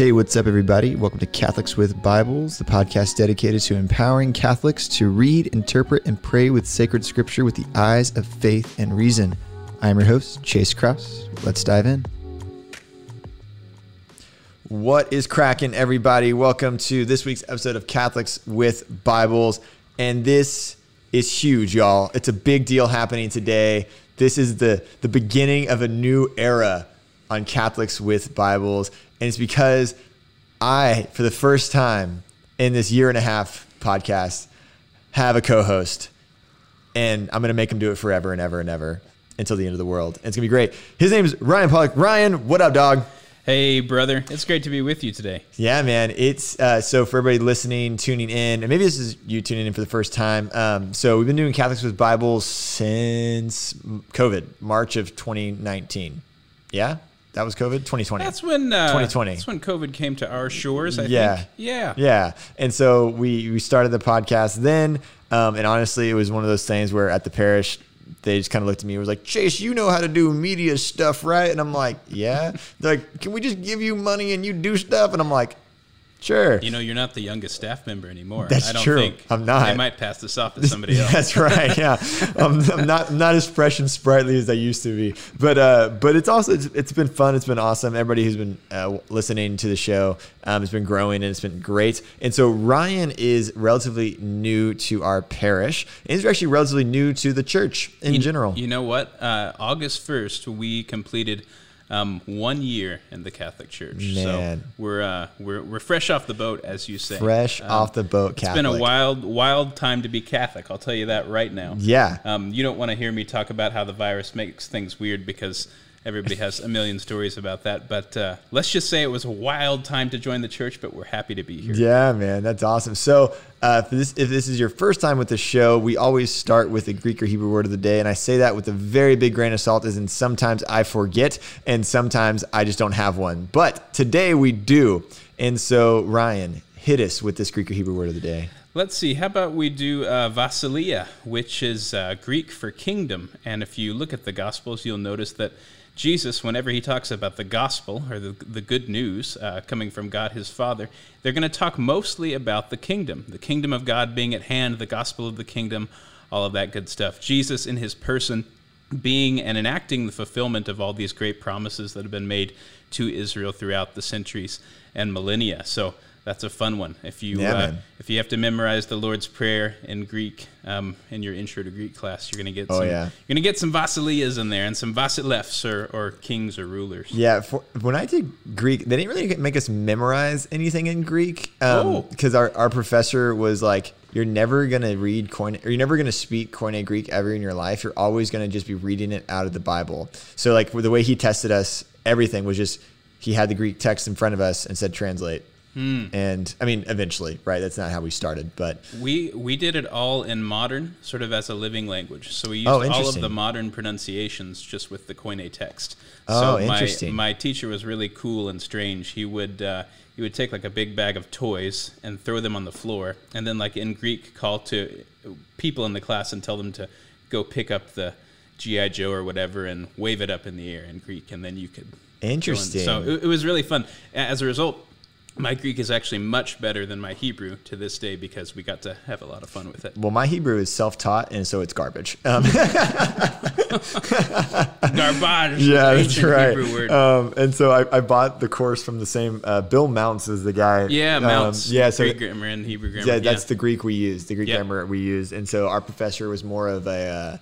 Hey, what's up, everybody? Welcome to Catholics with Bibles, the podcast dedicated to empowering Catholics to read, interpret, and pray with sacred scripture with the eyes of faith and reason. I'm your host, Chase Kraus. Let's dive in. What is cracking, everybody? Welcome to this week's episode of Catholics with Bibles. And this is huge, y'all. It's a big deal happening today. This is the, the beginning of a new era on Catholics with Bibles. And it's because I, for the first time in this year and a half podcast, have a co host. And I'm going to make him do it forever and ever and ever until the end of the world. And it's going to be great. His name is Ryan Pollock. Ryan, what up, dog? Hey, brother. It's great to be with you today. Yeah, man. It's uh, so for everybody listening, tuning in, and maybe this is you tuning in for the first time. Um, so we've been doing Catholics with Bibles since COVID, March of 2019. Yeah, that was COVID 2020. That's when uh, 2020. That's when COVID came to our shores. I yeah. think. Yeah. Yeah. And so we we started the podcast then, um, and honestly, it was one of those things where at the parish they just kind of looked at me and was like, Chase, you know how to do media stuff, right? And I'm like, yeah. They're like, can we just give you money and you do stuff? And I'm like, Sure. You know, you're not the youngest staff member anymore. That's I don't true. Think I'm not. They might pass this off to somebody else. That's right. Yeah, I'm, I'm, not not as fresh and sprightly as I used to be. But uh, but it's also it's, it's been fun. It's been awesome. Everybody who's been uh, listening to the show um, has been growing and it's been great. And so Ryan is relatively new to our parish. And he's actually relatively new to the church in you, general. You know what? Uh, August first, we completed um, one year in the Catholic Church. Man. So we're uh, we're we're fresh off the boat, as you say. Fresh um, off the boat, Catholic. It's been a wild wild time to be Catholic. I'll tell you that right now. Yeah. Um, you don't want to hear me talk about how the virus makes things weird because everybody has a million stories about that. But uh, let's just say it was a wild time to join the church, but we're happy to be here. Yeah, man, that's awesome. So, uh, if, this, if this is your first time with the show, we always start with a Greek or Hebrew word of the day. And I say that with a very big grain of salt, as in sometimes I forget and sometimes I just don't have one. But today we do. And so, Ryan, hit us with this Greek or Hebrew word of the day. Let's see. How about we do uh, Vasilia, which is uh, Greek for kingdom. And if you look at the Gospels, you'll notice that Jesus, whenever he talks about the gospel or the, the good news uh, coming from God his Father, they're going to talk mostly about the kingdom, the kingdom of God being at hand, the gospel of the kingdom, all of that good stuff. Jesus in his person being and enacting the fulfillment of all these great promises that have been made to Israel throughout the centuries and millennia. So that's a fun one. If you yeah, uh, if you have to memorize the Lord's Prayer in Greek um, in your Intro to Greek class, you're gonna get oh, some, yeah. you're gonna get some Vasilias in there and some Vasilefs or, or kings or rulers. Yeah, for, when I did Greek, they didn't really make us memorize anything in Greek because oh. our, our professor was like, "You're never gonna read Koine, or you're never gonna speak Koine Greek ever in your life. You're always gonna just be reading it out of the Bible." So like the way he tested us, everything was just he had the Greek text in front of us and said translate Hmm. And I mean, eventually, right? That's not how we started, but we we did it all in modern, sort of as a living language. So we used oh, all of the modern pronunciations just with the Koine text. Oh, so interesting. My, my teacher was really cool and strange. He would uh, he would take like a big bag of toys and throw them on the floor, and then like in Greek, call to people in the class and tell them to go pick up the GI Joe or whatever and wave it up in the air in Greek, and then you could. Interesting. So it, it was really fun. As a result my Greek is actually much better than my Hebrew to this day because we got to have a lot of fun with it. Well, my Hebrew is self-taught, and so it's garbage. Um, garbage. Yeah, that's right. Um, and so I, I, bought the course from the same uh, Bill Mounts is the guy. Yeah, um, Mounce. yeah, so Greek grammar and Hebrew grammar. Yeah, that's yeah. the Greek we use, the Greek yep. grammar we use. And so our professor was more of a uh,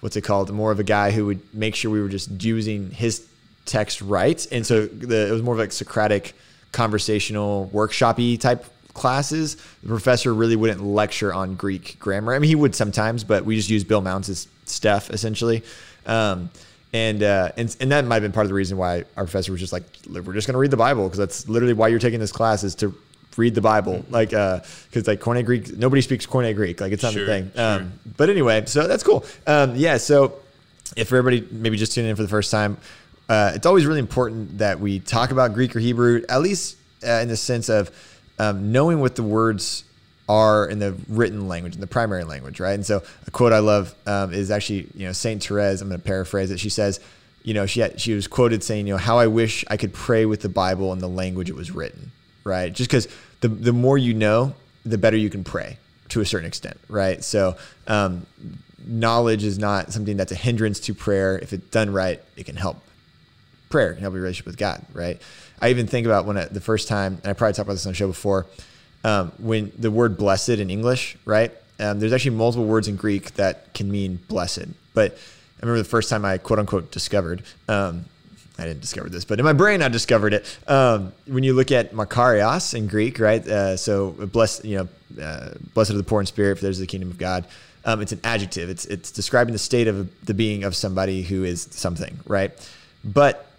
what's it called? More of a guy who would make sure we were just using his text right. And so the, it was more of like Socratic conversational workshopy type classes, the professor really wouldn't lecture on Greek grammar. I mean, he would sometimes, but we just use Bill Mounce's stuff essentially. Um, and, uh, and and that might have been part of the reason why our professor was just like, we're just going to read the Bible because that's literally why you're taking this class is to read the Bible. Like, because uh, like Koine Greek, nobody speaks Koine Greek. Like, it's not sure, the thing. Sure. Um, but anyway, so that's cool. Um, yeah. So if everybody maybe just tuning in for the first time, uh, it's always really important that we talk about Greek or Hebrew, at least uh, in the sense of um, knowing what the words are in the written language, in the primary language, right? And so a quote I love um, is actually, you know, Saint Therese. I'm going to paraphrase it. She says, you know, she had, she was quoted saying, you know, how I wish I could pray with the Bible in the language it was written, right? Just because the the more you know, the better you can pray to a certain extent, right? So um, knowledge is not something that's a hindrance to prayer. If it's done right, it can help prayer, can help your relationship with God, right? I even think about when I, the first time, and I probably talked about this on the show before, um, when the word blessed in English, right? Um, there's actually multiple words in Greek that can mean blessed, but I remember the first time I quote unquote discovered. Um, I didn't discover this, but in my brain I discovered it. Um, when you look at makarios in Greek, right? Uh, so blessed, you know, uh, blessed are the poor in spirit, for there's the kingdom of God. Um, it's an adjective. It's it's describing the state of the being of somebody who is something, right? But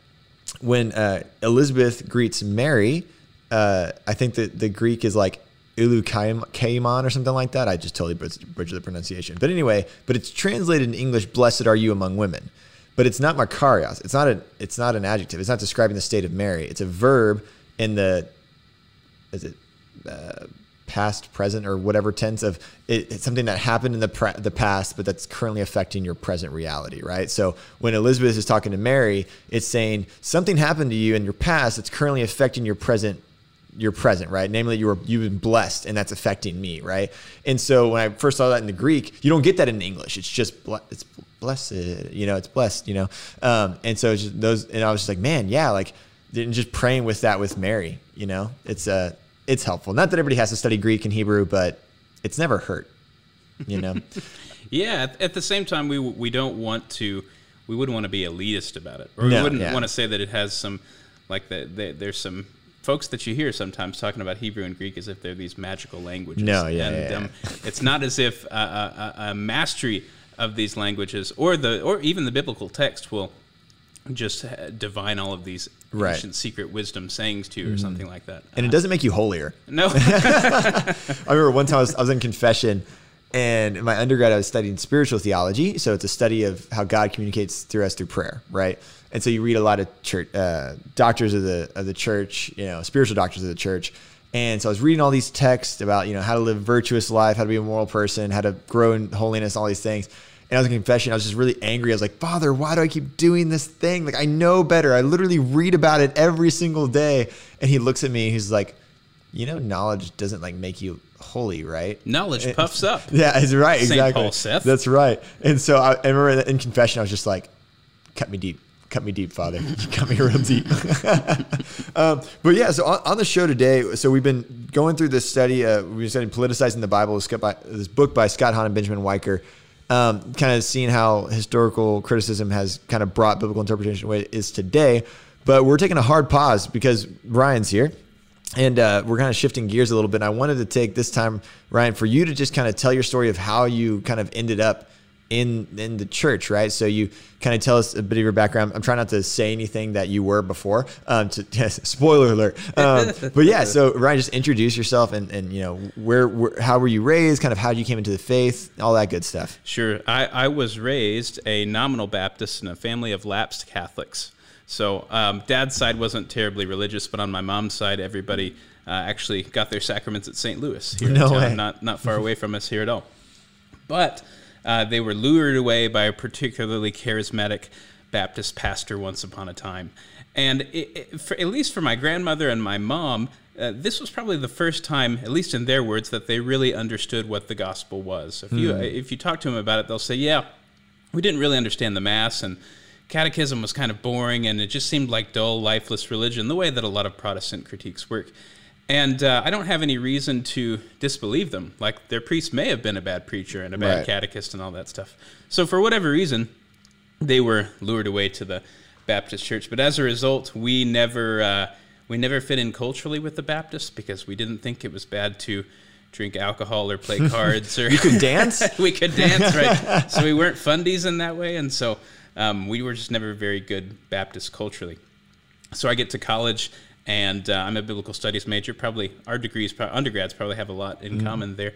when uh, Elizabeth greets Mary, uh, I think that the Greek is like Ulu Kaimon or something like that. I just totally butchered the pronunciation. But anyway, but it's translated in English, blessed are you among women. But it's not makarios. It's not a it's not an adjective. It's not describing the state of Mary. It's a verb in the is it uh, past, present, or whatever tense of it, it's something that happened in the pre- the past, but that's currently affecting your present reality, right? So when Elizabeth is talking to Mary, it's saying something happened to you in your past that's currently affecting your present your present, right? Namely, you were you've been blessed, and that's affecting me, right? And so when I first saw that in the Greek, you don't get that in English. It's just it's blessed, you know, it's blessed, you know. Um, and so just those, and I was just like, man, yeah, like just praying with that with Mary, you know, it's uh, it's helpful. Not that everybody has to study Greek and Hebrew, but it's never hurt, you know. yeah. At, the same time, we we don't want to, we wouldn't want to be elitist about it, or no, we wouldn't yeah. want to say that it has some, like that. The, there's some folks that you hear sometimes talking about Hebrew and Greek as if they're these magical languages. No, yeah, and, yeah, um, it's not as if a, a, a, mastery of these languages or the or even the biblical text will just divine all of these right. ancient secret wisdom sayings to you or mm-hmm. something like that. And uh, it doesn't make you holier. No. I remember one time I was, I was in confession and in my undergrad I was studying spiritual theology. So it's a study of how God communicates through us through prayer, right? And so you read a lot of church uh, doctors of the of the church, you know, spiritual doctors of the church. And so I was reading all these texts about, you know, how to live a virtuous life, how to be a moral person, how to grow in holiness, all these things. And I was in confession. I was just really angry. I was like, Father, why do I keep doing this thing? Like, I know better. I literally read about it every single day. And he looks at me. He's like, you know, knowledge doesn't like make you holy, right? Knowledge puffs up. Yeah, that's right. Saint Exactly. Paul saith. That's right. And so I, I remember in confession, I was just like, cut me deep cut me deep, Father. You cut me real deep. um, but yeah, so on, on, the show today, so we've been going through this study. Uh, we've been studying politicizing the Bible. This, book by Scott Hahn and Benjamin Wiker. Um, kind of seeing how historical criticism has kind of brought biblical interpretation what it is today. But we're taking a hard pause because Ryan's here. And uh, we're kind of shifting gears a little bit. And I wanted to take this time, Ryan, for you to just kind of tell your story of how you kind of ended up in in the church, right? So you kind of tell us a bit of your background. I'm trying not to say anything that you were before. Um, to, yes, spoiler alert. Um, but yeah, so Ryan, just introduce yourself and and you know where, where how were you raised, kind of how you came into the faith, all that good stuff. Sure, I, I was raised a nominal Baptist in a family of lapsed Catholics. So um, dad's side wasn't terribly religious, but on my mom's side, everybody uh, actually got their sacraments at St. Louis here no in town, way. not not far away from us here at all. But uh, they were lured away by a particularly charismatic Baptist pastor once upon a time. And it, it, for, at least for my grandmother and my mom, uh, this was probably the first time, at least in their words, that they really understood what the gospel was. If you hmm. if you talk to them about it, they'll say, "Yeah, we didn't really understand the mass, and catechism was kind of boring, and it just seemed like dull, lifeless religion, the way that a lot of Protestant critiques work." And uh, I don't have any reason to disbelieve them. Like their priest may have been a bad preacher and a bad right. catechist and all that stuff. So for whatever reason, they were lured away to the Baptist church. But as a result, we never uh, we never fit in culturally with the Baptists because we didn't think it was bad to drink alcohol or play cards or you could dance. we could dance, right? so we weren't fundies in that way, and so um, we were just never very good Baptist culturally. So I get to college and uh, I'm a biblical studies major. Probably our degrees, undergrads, probably have a lot in mm-hmm. common there.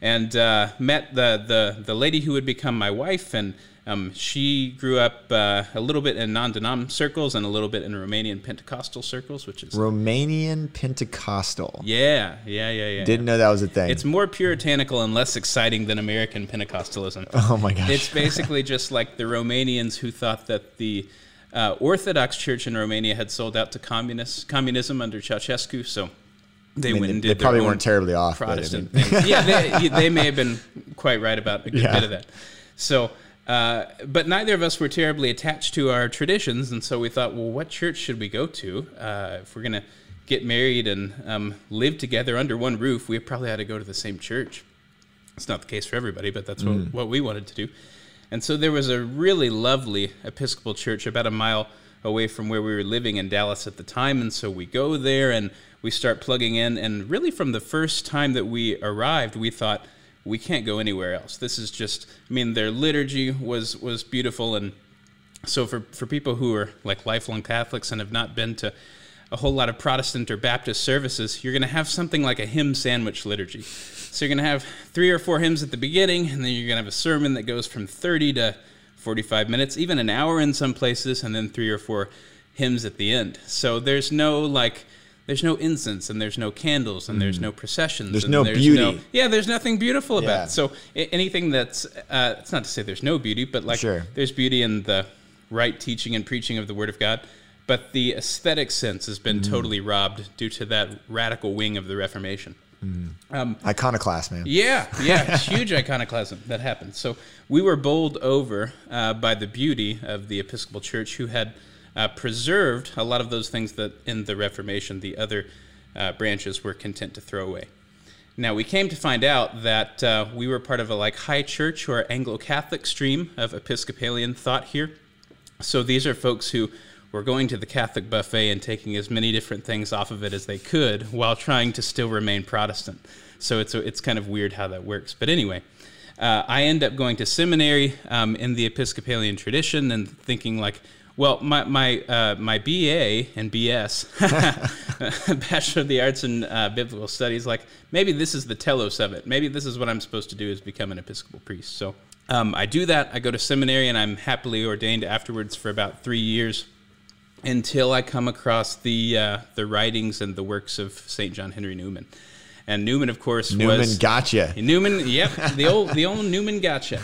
And uh, met the, the the lady who would become my wife, and um, she grew up uh, a little bit in non-denom circles and a little bit in Romanian Pentecostal circles, which is Romanian Pentecostal. Yeah, yeah, yeah, yeah. Didn't know that was a thing. It's more puritanical and less exciting than American Pentecostalism. Oh my gosh! It's basically just like the Romanians who thought that the uh, Orthodox Church in Romania had sold out to communist communism under Ceausescu, so they I mean, went they, and they did their probably weren't terribly off. but I Protestant mean- things. Yeah, they, they may have been quite right about a good Yeah. bit of that. So, uh, but neither of us were terribly attached to our traditions, and so we thought, well, what church should we go to uh, if we're going to get married and um, live together under one roof? We probably had to go to the same church. It's not the case for everybody, but that's what, what we wanted to do. And so there was a really lovely Episcopal church about a mile away from where we were living in Dallas at the time. And so we go there and we start plugging in. And really, from the first time that we arrived, we thought, we can't go anywhere else. This is just, I mean, their liturgy was, was beautiful. And so for, for people who are like lifelong Catholics and have not been to a whole lot of Protestant or Baptist services, you're going to have something like a hymn sandwich liturgy. So you're going to have three or four hymns at the beginning, and then you're going to have a sermon that goes from 30 to 45 minutes, even an hour in some places, and then three or four hymns at the end. So there's no like, there's no incense and there's no candles and there's no processions. Mm. There's no beauty. yeah, there's nothing beautiful about Yeah. it. So anything that's, uh, it's not to say there's no beauty, but like Sure. there's beauty in the right teaching and preaching of the Word of God. But the aesthetic sense has been totally robbed due to that radical wing of the Reformation. Um, Iconoclast, man. yeah, yeah, huge iconoclasm that happened. So we were bowled over uh, by the beauty of the Episcopal Church, who had uh, preserved a lot of those things that in the Reformation the other uh, branches were content to throw away. Now we came to find out that uh, we were part of a like high church or Anglo-Catholic stream of Episcopalian thought here. So these are folks who were going to the Catholic buffet and taking as many different things off of it as they could while trying to still remain Protestant. So it's, a, it's kind of weird how that works. But anyway, uh, I end up going to seminary um, in the Episcopalian tradition and thinking like, well, my my uh, my BA and BS, Bachelor of the Arts in uh, Biblical Studies, like maybe this is the telos of it. Maybe this is what I'm supposed to do is become an Episcopal priest. So um, I do that. I go to seminary and I'm happily ordained afterwards for about three years until I come across the uh, the writings and the works of Saint John Henry Newman. And Newman, of course, Newman was gotcha. Newman. Yep, the old the old Newman gotcha.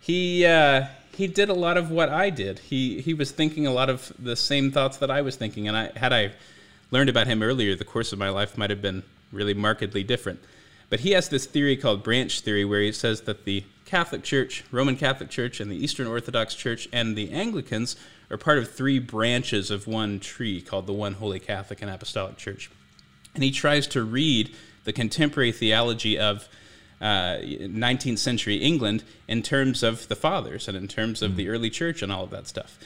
He uh, he did a lot of what I did. He he was thinking a lot of the same thoughts that I was thinking, and I had I learned about him earlier, the course of my life might have been really markedly different. But he has this theory called branch theory, where he says that the Catholic Church, Roman Catholic Church, and the Eastern Orthodox Church and the Anglicans are part of three branches of one tree called the One Holy Catholic and Apostolic Church. And he tries to read the contemporary theology of uh, 19th century England in terms of the fathers and in terms of the early church and all of that stuff.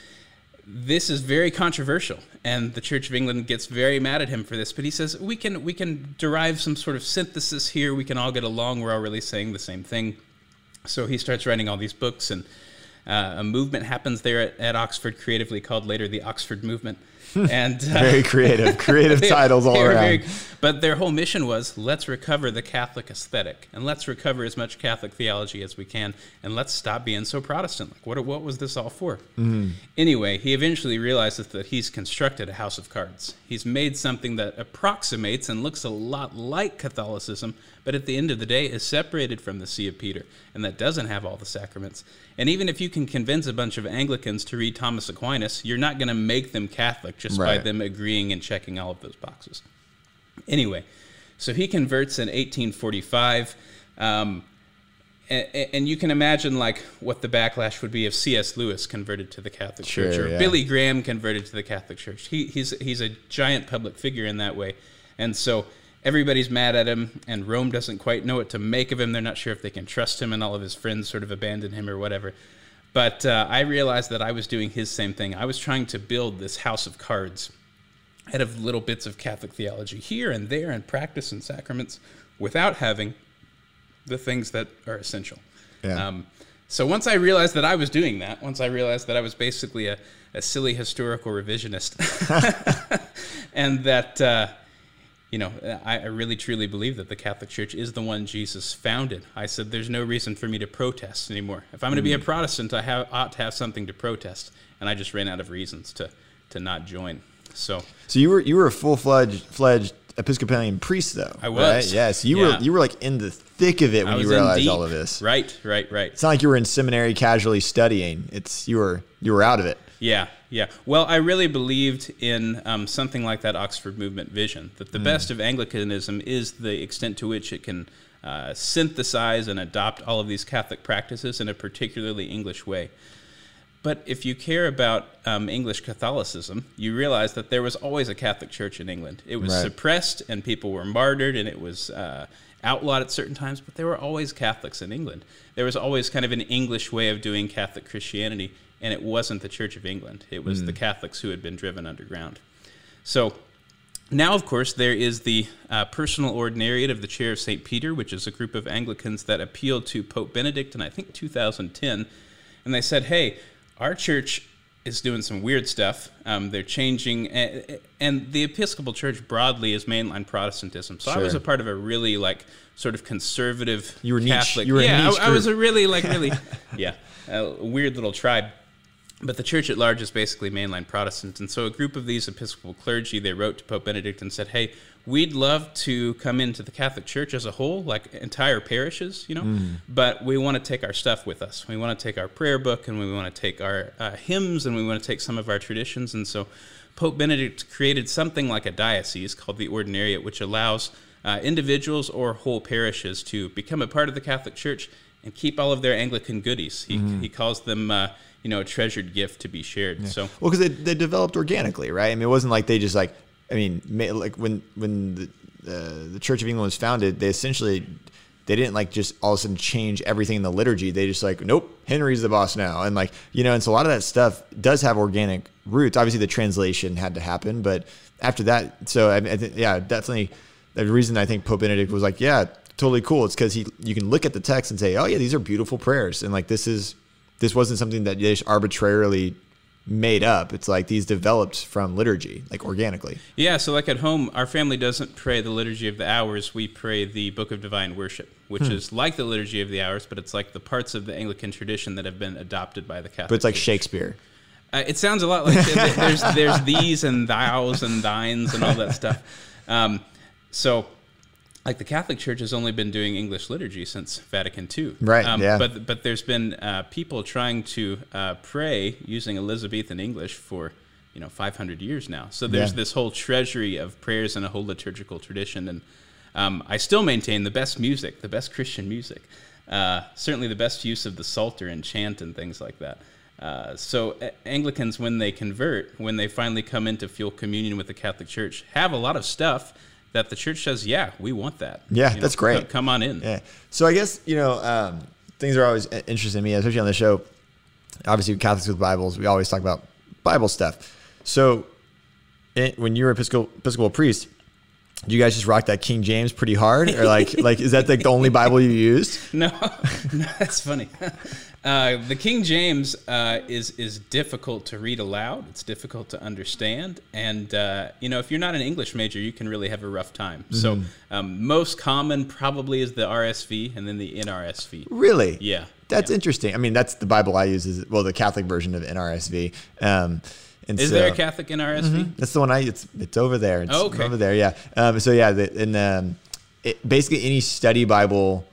This is very controversial, and the Church of England gets very mad at him for this. But he says we can we can derive some sort of synthesis here. We can all get along. We're all really saying the same thing. So he starts writing all these books, and uh, a movement happens there at, at Oxford, creatively called later the Oxford Movement. And uh, Very creative. Creative they- titles all around. very- but their whole mission was let's recover the Catholic aesthetic and let's recover as much Catholic theology as we can and let's stop being so Protestant. Like, what, what was this all for? Mm-hmm. Anyway, he eventually realizes that he's constructed a house of cards. He's made something that approximates and looks a lot like Catholicism, but at the end of the day is separated from the See of Peter and that doesn't have all the sacraments. And even if you can convince a bunch of Anglicans to read Thomas Aquinas, you're not going to make them Catholic just by them agreeing and checking all of those boxes. Anyway, so he converts in 1845. Um, and, and you can imagine like what the backlash would be if C.S. Lewis converted to the Catholic Church or yeah. Billy Graham converted to the Catholic Church. He, he's he's a giant public figure in that way, and so everybody's mad at him, and Rome doesn't quite know what to make of him. They're not sure if they can trust him, and all of his friends sort of abandon him or whatever. But uh, I realized that I was doing his same thing. I was trying to build this house of cards out of little bits of Catholic theology here and there and practice and sacraments without having the things that are essential. Yeah. Um, so once I realized that I was doing that, once I realized that I was basically a, a silly historical revisionist, and that, uh, you know, uh, I, I really truly believe that the Catholic Church is the one Jesus founded. I said, there's no reason for me to protest anymore. If I'm going to be a mm. Protestant, I have, ought to have something to protest. And I just ran out of reasons to, to not join. So So you were you were a full fledged fledged Episcopalian priest though. I was. Right? Yeah. So you Yeah. were you were like in the thick of it when you realized deep. all of this. Right, right, right. It's not like you were in seminary casually studying. It's you were you were out of it. Yeah, yeah. Well, I really believed in um, something like that Oxford movement vision that the best of Anglicanism is the extent to which it can uh, synthesize and adopt all of these Catholic practices in a particularly English way. But if you care about um, English Catholicism, you realize that there was always a Catholic Church in England. It was Right. suppressed and people were martyred and it was uh, outlawed at certain times, but there were always Catholics in England. There was always kind of an English way of doing Catholic Christianity, and it wasn't the Church of England. It was the Catholics who had been driven underground. So now, of course, there is the uh, personal ordinariate of the Chair of St. Peter, which is a group of Anglicans that appealed to Pope Benedict in, I think, 2010. And they said, hey, our church is doing some weird stuff. Um, they're changing, and, and the Episcopal Church broadly is mainline Protestantism. So I was a part of a really like sort of conservative You were niche- Catholic. you were yeah, niche I, I was a really like really, yeah, a weird little tribe. But the church at large is basically mainline Protestant. And so a group of these Episcopal clergy, they wrote to Pope Benedict and said, hey, we'd love to come into the Catholic Church as a whole, like entire parishes, you know, Mm. but we want to take our stuff with us. We want to take our prayer book and we want to take our uh, hymns and we want to take some of our traditions. And so Pope Benedict created something like a diocese called the Ordinariate, which allows uh, individuals or whole parishes to become a part of the Catholic Church and keep all of their Anglican goodies. He, Mm-hmm. he calls them, uh, you know, a treasured gift to be shared. So Well, because they, they developed organically, right? I mean, it wasn't like they just like. I mean, like when when the uh, the Church of England was founded, they essentially they didn't like just all of a sudden change everything in the liturgy. They just like, nope, Henry's the boss now, and like you know, and so a lot of that stuff does have organic roots. Obviously, the translation had to happen, but after that, so I, I think yeah, definitely the reason I think Pope Benedict was like, yeah, totally cool. It's because he you can look at the text and say, oh yeah, these are beautiful prayers, and like this is this wasn't something that they just arbitrarily made up. It's like these developed from liturgy, like organically. Yeah, so like at home, our family doesn't pray the Liturgy of the Hours. We pray the Book of Divine Worship, which Hmm. is like the Liturgy of the Hours, but it's like the parts of the Anglican tradition that have been adopted by the Catholic. But it's like Church. Shakespeare. Uh, it sounds a lot like there's there's these and thous and thines and all that stuff. Um, so, like the Catholic Church has only been doing English liturgy since Vatican II. Right, Um, yeah. But but there's been uh, people trying to uh, pray using Elizabethan English for you know 500 years now. So there's Yeah. this whole treasury of prayers and a whole liturgical tradition and. Um, I still maintain the best music, the best Christian music. Uh, certainly the best use of the Psalter and chant and things like that. Uh, so Anglicans, when they convert, when they finally come in to feel communion with the Catholic Church, have a lot of stuff that the church says, "Yeah, we want that." Yeah, You know, that's great. Come on in. Yeah. So I guess you know um, things are always interesting to me, especially on the show. Obviously, Catholics with Bibles, we always talk about Bible stuff. So it, when you were Episcopal, Episcopal priest, do you guys just rock that King James pretty hard, or like like is that like the only Bible you used? No, no, that's funny. Uh, the King James uh, is is difficult to read aloud. It's difficult to understand, and uh, you know if you're not an English major, you can really have a rough time. So um, most common probably is the RSV and then the NRSV. Really? Yeah, That's yeah. interesting. I mean, that's the Bible I use is well the Catholic version of NRSV. Um, and Is so, there a Catholic NRSV? That's the one I. It's it's over there. It's Oh, okay. over there. Yeah. Um, so yeah, the, and um, it, basically any study Bible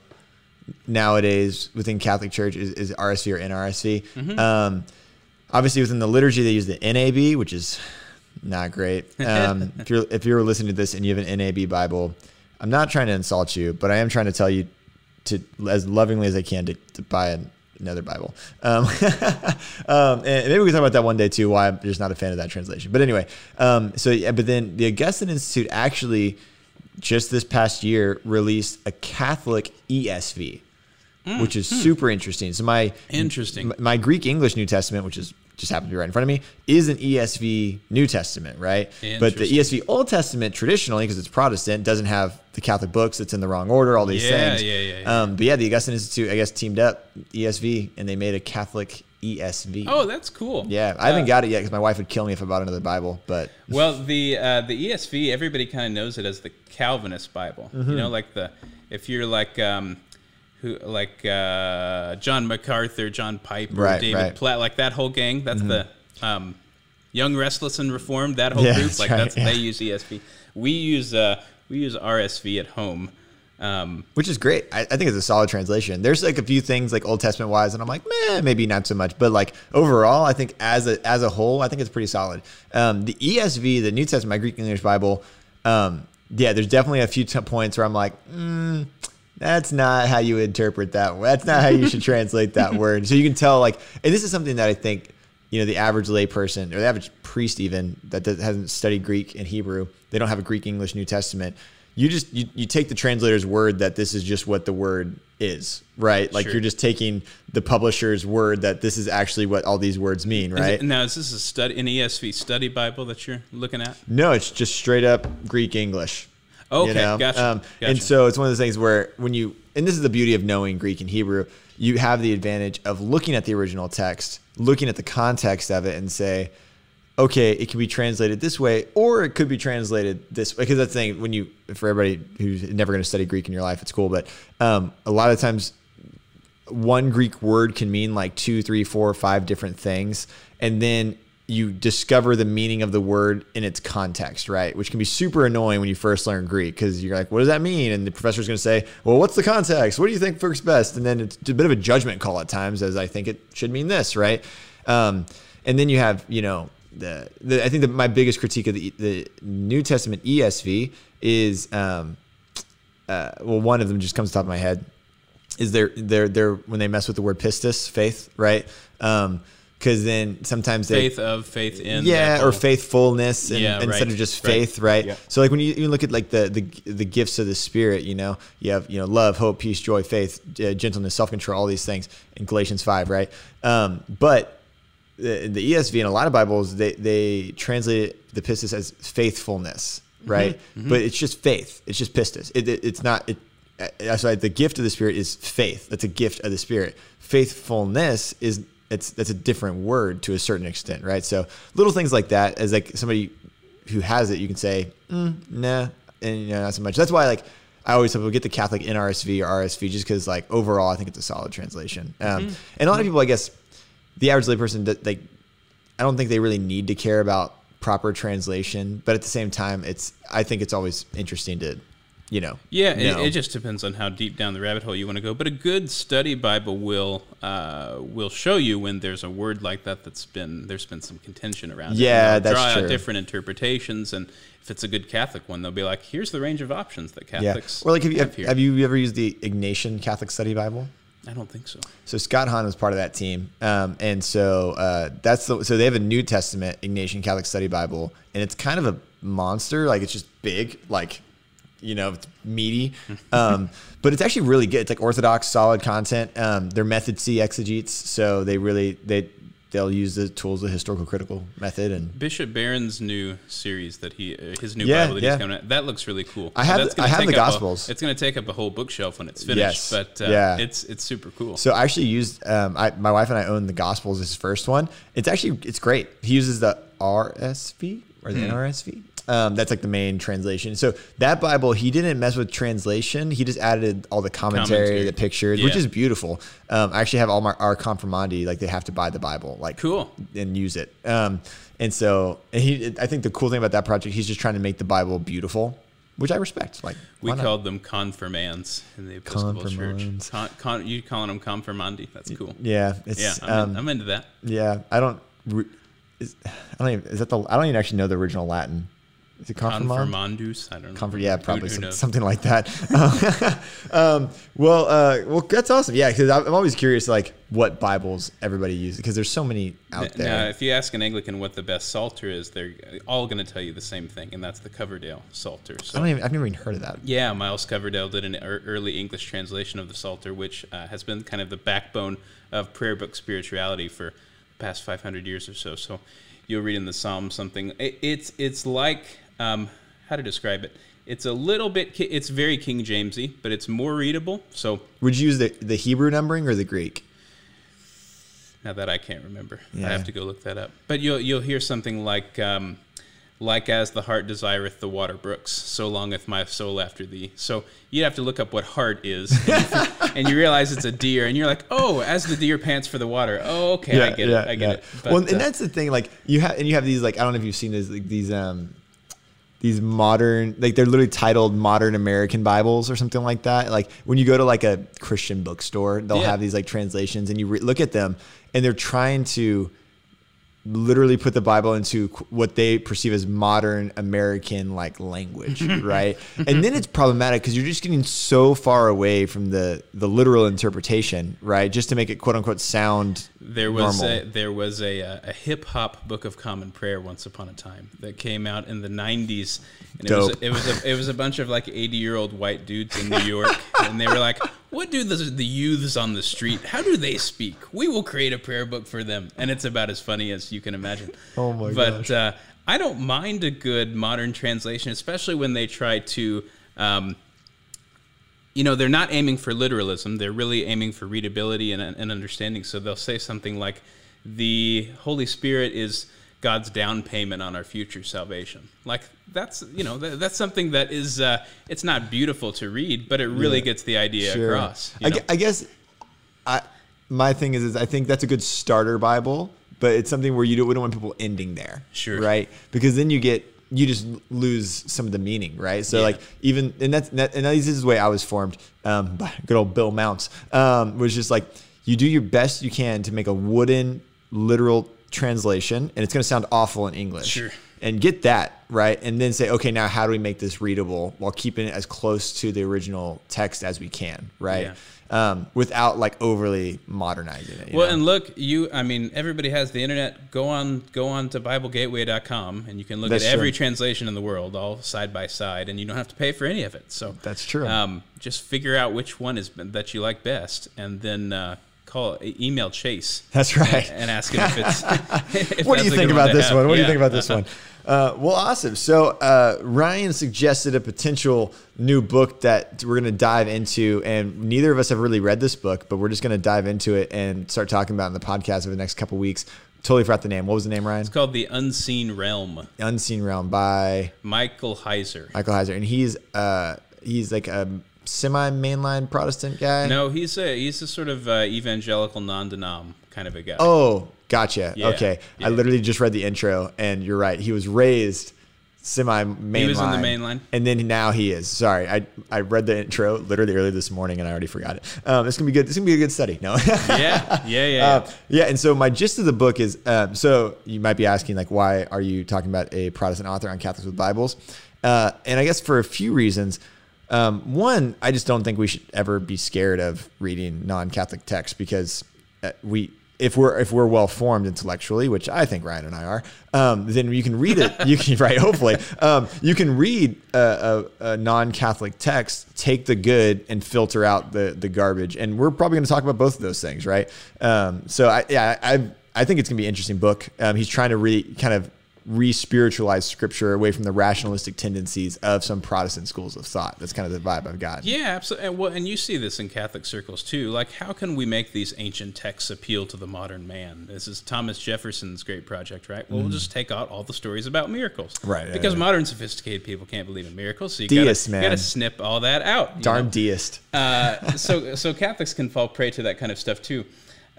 nowadays within Catholic Church is, is RSV or NRSV. Mm-hmm. Um, obviously, within the liturgy, they use the NAB, which is not great. Um, if you're if you're listening to this and you have an NAB Bible, I'm not trying to insult you, but I am trying to tell you to as lovingly as I can to, to buy an, another Bible. Um, um, and maybe we can talk about that one day too. Why I'm just not a fan of that translation. But anyway, um, so yeah, but then the Augustine Institute actually just this past year released a Catholic ESV, which is super interesting. So my Interesting. my, Greek English New Testament, which is just happens to be right in front of me, is an ESV New Testament, right? But the ESV Old Testament, traditionally, because it's Protestant, doesn't have the Catholic books. It's in the wrong order. All these Yeah, things. yeah, yeah, yeah. Um, but yeah, the Augustine Institute, I guess, teamed up ESV, and they made a Catholic ESV. Oh, that's cool. yeah. I haven't Uh, got it yet because my wife would kill me if I bought another Bible. But Well, the uh, the ESV, everybody kind of knows it as the Calvinist Bible. Mm-hmm. You know, like the if you're like um, who like uh, John MacArthur, John Piper, Right, David right. Mm-hmm. Platt, like that whole gang. That's the um, Young Restless and Reformed. That whole Yeah, group, that's like right, that's yeah. they use ESV. We use uh, we use RSV at home. Um, which is great. I, I, think it's a solid translation. There's like a few things like Old Testament wise, and I'm like, meh, maybe not so much. But like overall, I think as a as a whole, I think it's pretty solid. Um, the ESV, the New Testament, my Greek English Bible, um, yeah, there's definitely a few t- points where I'm like, mm, that's not how you interpret that. That's not how you should translate that word. So you can tell like, and this is something that I think you know the average layperson or the average priest even that hasn't studied Greek and Hebrew, they don't have a Greek English New Testament you just you, you take the translator's word that this is just what the word is right like sure. you're just taking the publisher's word that this is actually what all these words mean right is it, now is this a study an esv study bible that you're looking at no it's just straight up greek english okay you know? gotcha. Um, gotcha. and so it's one of those things where when you and this is the beauty of knowing greek and hebrew you have the advantage of looking at the original text looking at the context of it and say okay, it can be translated this way, or it could be translated this way. Because that's the thing when you, for everybody who's never going to study Greek in your life, it's cool. But um, a lot of times, one Greek word can mean like two, three, four, five different things, and then you discover the meaning of the word in its context, right? Which can be super annoying when you first learn Greek because you're like, what does that mean? And the professor's going to say, well, what's the context? What do you think works best? And then it's a bit of a judgment call at times, as I think it should mean this, right? Um, and then you have, you know, the, the I think that my biggest critique of the, the New Testament ESV is um, uh, well one of them just comes to the top of my head is they're they're they're when they mess with the word pistis faith right um, because then sometimes they faith of faith in yeah or faithfulness and, yeah, instead right, of just faith right, right? Yeah. so like when you, you look at like the, the the gifts of the spirit you know you have you know love hope peace joy faith uh, gentleness self-control all these things in galatians 5 right um, but the, the ESV and a lot of Bibles they they translate the pistis as faithfulness, mm-hmm. right? Mm-hmm. But it's just faith. It's just pistis. It, it, it's not. It, that's why the gift of the Spirit is faith. That's a gift of the Spirit. Faithfulness is it's that's a different word to a certain extent, right? So little things like that, as like somebody who has it, you can say, mm, nah, and you know, not so much. That's why like I always have to get the Catholic NRSV or RSV just because like overall I think it's a solid translation. Um, mm-hmm. And a lot of people, I guess the average layperson like I don't think they really need to care about proper translation, but at the same time, it's I think it's always interesting to, you know. Yeah, it, it, just depends on how deep down the rabbit hole you want to go. But a good study Bible will uh, will show you when there's a word like that that's been there's been some contention around. Yeah, that's draw true. out different interpretations, and if it's a good Catholic one, they'll be like, "Here's the range of options that Catholics." Yeah. Or like, have you have, have you ever used the Ignatian Catholic Study Bible? I don't think so. So Scott Hahn was part of that team, um, and so uh, that's the, so they have a New Testament Ignatian Catholic Study Bible, and it's kind of a monster. Like it's just big, like you know, it's meaty, um, but it's actually really good. It's like orthodox, solid content. Um, they're method C exegetes, so they really they they'll use the tools of the historical critical method and Bishop Barron's new series that he uh, his new yeah, Bible that yeah. he's coming out, that looks really cool. I have I have the Gospels. A, it's going to take up a whole bookshelf when it's finished, yes. but uh, yeah. it's it's super cool. So I actually used um, I, my wife and I own the Gospels. This first one. It's actually it's great. He uses the RSV or the mm. NRSV. Um, that's like the main translation. So that Bible, he didn't mess with translation. He just added all the commentary, commentary. the pictures, yeah. which is beautiful. Um, I actually have all my our confirmandi like they have to buy the Bible, like cool, and use it. Um, and so, and he, I think the cool thing about that project, he's just trying to make the Bible beautiful, which I respect. Like we called them confirmands in the Episcopal Church. Con, con, you calling them confirmandi? That's cool. Yeah, yeah, I'm, in, I'm, into that. Yeah, I don't. Is, I don't even. Is that the? I don't even actually know the original Latin. Is it confirmandus? I don't know. Confir- yeah, probably who, who some, something like that. um, well, uh, well, that's awesome. Yeah, because I'm always curious, like what Bibles everybody uses, because there's so many out there. Now, if you ask an Anglican what the best Psalter is, they're all going to tell you the same thing, and that's the Coverdale Psalter. So, I don't even, I've never even heard of that. Yeah, Miles Coverdale did an early English translation of the Psalter, which uh, has been kind of the backbone of prayer book spirituality for the past 500 years or so. So you'll read in the Psalms something. It, it's it's like um, how to describe it. It's a little bit. It's very King Jamesy, but it's more readable. So would you use the the Hebrew numbering or the Greek? Now that I can't remember, yeah. I have to go look that up. But you'll you'll hear something like. Um, like as the heart desireth the water brooks, so longeth my soul after thee. So you'd have to look up what heart is, and you, and you, realize it's a deer, and you're like, oh, as the deer pants for the water. Oh, okay, yeah, I get yeah, it, I get it. But, well, and uh, that's the thing. Like you have, and you have these like I don't know if you've seen these like, these um these modern like they're literally titled modern american bibles or something like that like when you go to like a christian bookstore they'll Yeah. have these like translations and you re- look at them and they're trying to literally put the bible into what they perceive as modern american like language right? And then it's problematic because you're just getting so far away from the the literal interpretation right? Just to make it quote unquote sound There was normal. a, there was a, uh, a hip hop book of common prayer once upon a time that came out in the '90s, and it was a, it was a, it was a bunch of like 80 year old white dudes in New York, and they were like, "What do the the youths on the street? How do they speak? We will create a prayer book for them," and it's about as funny as you can imagine. Oh my but, gosh. uh, I don't mind a good modern translation, especially when they try to. Um, you know, they're not aiming for literalism. They're really aiming for readability and, and understanding. So they'll say something like, the Holy Spirit is God's down payment on our future salvation. Like that's, you know, that, that's something that is, uh, it's not beautiful to read, but it really Yeah. gets the idea Sure. across. you I, know? gu- I guess I my thing is, is I think that's a good starter Bible, but it's something where you don't, we don't want people ending there. Sure. Right? Because then you get you just lose some of the meaning, right? So Yeah. like even and that's and this is the way I was formed um, by good old Bill Mounts um, was just like you do your best you can to make a wooden literal translation, and it's going to sound awful in English Sure. and get that right and then say okay now how do we make this readable while keeping it as close to the original text as we can right um, without like overly modernizing it Well, know? and look, you I mean, everybody has the internet. Go on go on to biblegateway.com and you can look That's at every translation in the world all side by side and you don't have to pay for any of it. So That's true. Um, just figure out which one is that you like best and then uh, call email Chase. That's right. and ask him if it's if what do you think about this have. one? What do you think about this one? Uh, well awesome. So uh, ryan suggested a potential new book that we're going to dive into and neither of us have really read this book but we're just going to dive into it and start talking about it in the podcast over the next couple weeks. Totally forgot the name. What was the name ryan? It's called The Unseen Realm. unseen realm by Michael Heiser. Michael Heiser, and he's uh he's like a semi mainline Protestant guy. No, he's a he's a sort of uh, evangelical non-denom kind of a guy. Oh, gotcha. Yeah, okay, yeah. I literally just read the intro, and you're right. He was raised semi mainline. He was in the main line? and then now he is. Sorry, I I read the intro literally early this morning, and I already forgot it. Um, it's gonna be good. It's gonna be a good study. No. yeah, yeah, yeah. yeah. Uh, yeah, and so my gist of the book is um, so you might be asking like why are you talking about a Protestant author on Catholics with Bibles? Uh, and I guess for a few reasons. Um, one, I just don't think we should ever be scared of reading non-Catholic texts because uh, we if we're if we're well formed intellectually, which I think Ryan and I are, um, then you can read it. You can right, hopefully, um, you can read a, a, a non-Catholic text, take the good, and filter out the the garbage. And we're probably going to talk about both of those things, right? Um, so I yeah, I I think it's going to be an interesting book. Um, he's trying to re kind of re-spiritualize scripture away from the rationalistic tendencies of some Protestant schools of thought. That's kind of the vibe I've got. Yeah, absolutely. And, well, and you see this in Catholic circles too. Like, how can we make these ancient texts appeal to the modern man? This is Thomas Jefferson's great project, right? Well, we'll just take out all the stories about miracles, Mm-hmm. Right, Because modern sophisticated people can't believe in miracles, so you Deists, gotta, man. you gotta snip all that out. Darn know? deist. uh, so so Catholics can fall prey to that kind of stuff too.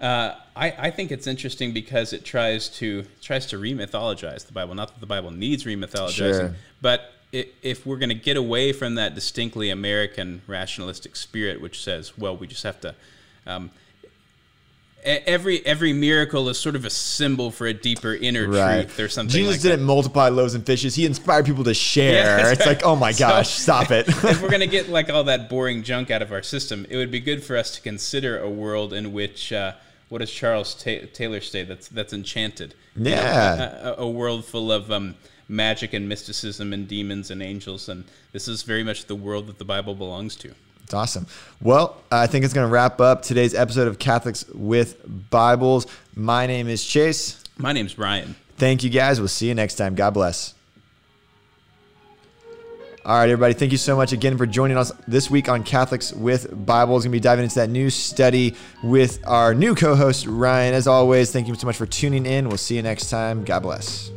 Uh, I, I think it's interesting because it tries to tries to remythologize the Bible. Not that the Bible needs remythologizing, Sure. but i if we're going to get away from that distinctly American rationalistic spirit, which says, well, we just have to. Um, Every every miracle is sort of a symbol for a deeper inner Right. truth or something. Jesus like didn't that. multiply loaves and fishes. He inspired people to share. Yeah, it's right. like, oh my So- gosh, stop it. if we're going to get like all that boring junk out of our system, it would be good for us to consider a world in which, uh, what does Charles Ta- Taylor say? That's that's enchanted. You know, Yeah. a, a, a world full of um, magic and mysticism and demons and angels, and this is very much the world that the Bible belongs to. It's awesome. Well, I think it's going to wrap up today's episode of Catholics with Bibles. My name is Chase. My name's Ryan. Thank you guys. We'll see you next time. God bless. All right, everybody. Thank you so much again for joining us this week on Catholics with Bibles. Going to be diving into that new study with our new co host, Ryan. As always, thank you so much for tuning in. We'll see you next time. God bless.